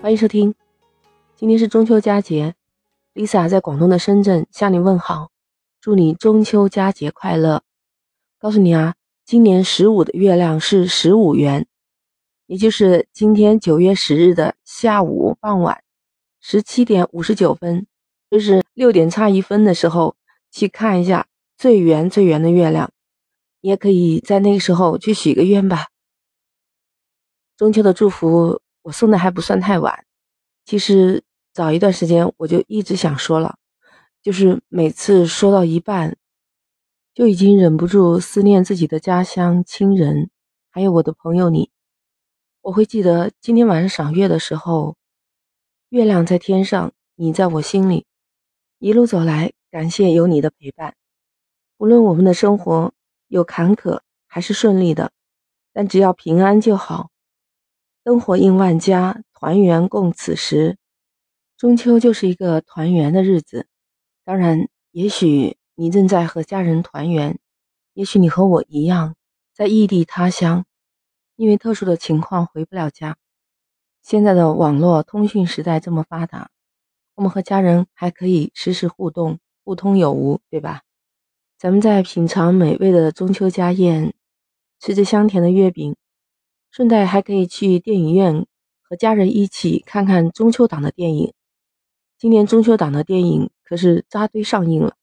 欢迎收听，今天是中秋佳节，Lisa 在广东的深圳向你问好，祝你中秋佳节快乐。告诉你啊，今年十五的月亮是十五圆，也就是今天九月十日的下午傍晚十七点五十九分，就是六点差一分的时候去看一下最圆最圆的月亮，也可以在那个时候去许个愿吧。中秋的祝福。我送的还不算太晚，其实早一段时间我就一直想说了，就是每次说到一半，就已经忍不住思念自己的家乡、亲人，还有我的朋友你。我会记得今天晚上赏月的时候，月亮在天上，你在我心里。一路走来，感谢有你的陪伴。无论我们的生活有坎坷还是顺利的，但只要平安就好。灯火映万家，团圆共此时。中秋就是一个团圆的日子。当然，也许你正在和家人团圆，也许你和我一样，在异地他乡，因为特殊的情况回不了家。现在的网络通讯时代这么发达，我们和家人还可以实时互动，互通有无，对吧？咱们在品尝美味的中秋家宴，吃着香甜的月饼。顺带还可以去电影院和家人一起看看中秋档的电影。今年中秋档的电影可是扎堆上映了，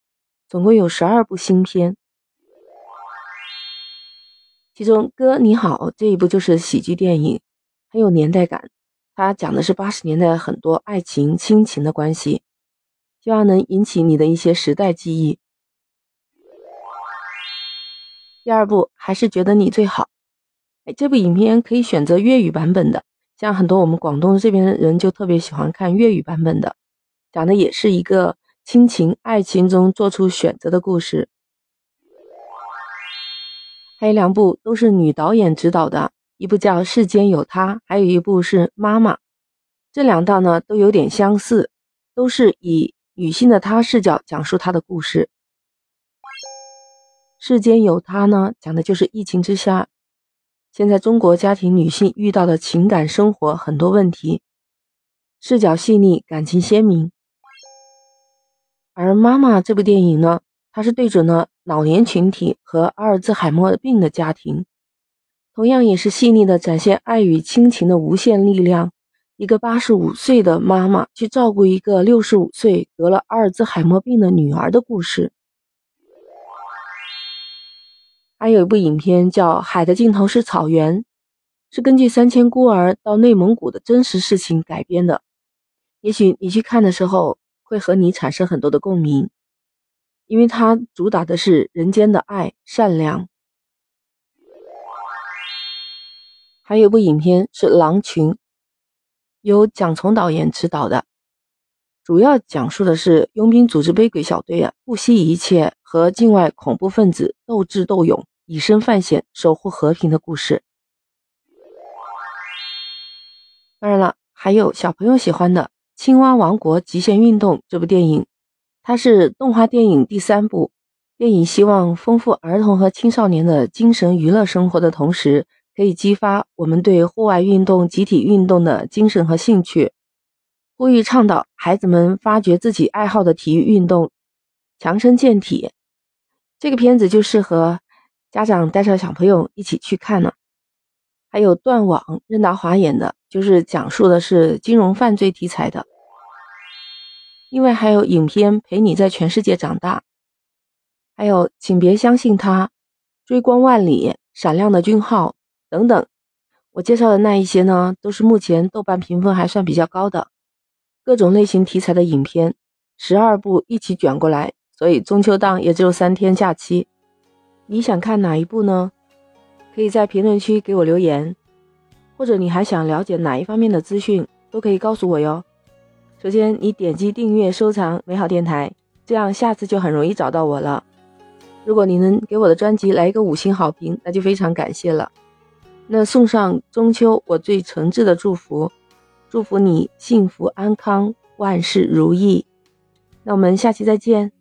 总共有十二部新片。其中《哥你好》这一部就是喜剧电影，很有年代感。它讲的是八十年代很多爱情亲情的关系，希望能引起你的一些时代记忆。第二部还是觉得你最好。哎，这部影片可以选择粤语版本的，像很多我们广东这边的人就特别喜欢看粤语版本的，讲的也是一个亲情、爱情中做出选择的故事。还有两部都是女导演执导的，一部叫《世间有他》，还有一部是《妈妈》。这两档呢都有点相似，都是以女性的她视角讲述她的故事。《世间有他》呢讲的就是疫情之下。现在中国家庭女性遇到的情感生活很多问题，视角细腻，感情鲜明。而《妈妈》这部电影呢，它是对准了老年群体和阿尔兹海默病的家庭，同样也是细腻的展现爱与亲情的无限力量。一个八十五岁的妈妈去照顾一个六十五岁得了阿尔兹海默病的女儿的故事。还有一部影片叫《海的尽头是草原》，是根据三千孤儿到内蒙古的真实事情改编的。也许你去看的时候，会和你产生很多的共鸣，因为它主打的是人间的爱、善良。还有一部影片是《狼群》，由蒋从导演执导的，主要讲述的是佣兵组织背鬼小队啊，不惜一切和境外恐怖分子斗智斗勇。以身犯险，守护和平的故事。当然了，还有小朋友喜欢的《青蛙王国极限运动》这部电影，它是动画电影第三部。电影希望丰富儿童和青少年的精神娱乐生活的同时，可以激发我们对户外运动、集体运动的精神和兴趣，呼吁倡导孩子们发掘自己爱好的体育运动，强身健体。这个片子就适合。家长带上小朋友一起去看呢，还有断网，任达华演的，就是讲述的是金融犯罪题材的。另外还有影片《陪你在全世界长大》，还有请别相信他，追光万里，闪亮的军号等等。我介绍的那一些呢，都是目前豆瓣评分还算比较高的各种类型题材的影片，十二部一起卷过来，所以中秋档也只有三天假期。你想看哪一部呢？可以在评论区给我留言，或者你还想了解哪一方面的资讯，都可以告诉我哟。首先，你点击订阅、收藏美好电台，这样下次就很容易找到我了。如果你能给我的专辑来一个五星好评，那就非常感谢了。那送上中秋我最诚挚的祝福，祝福你幸福安康，万事如意。那我们下期再见。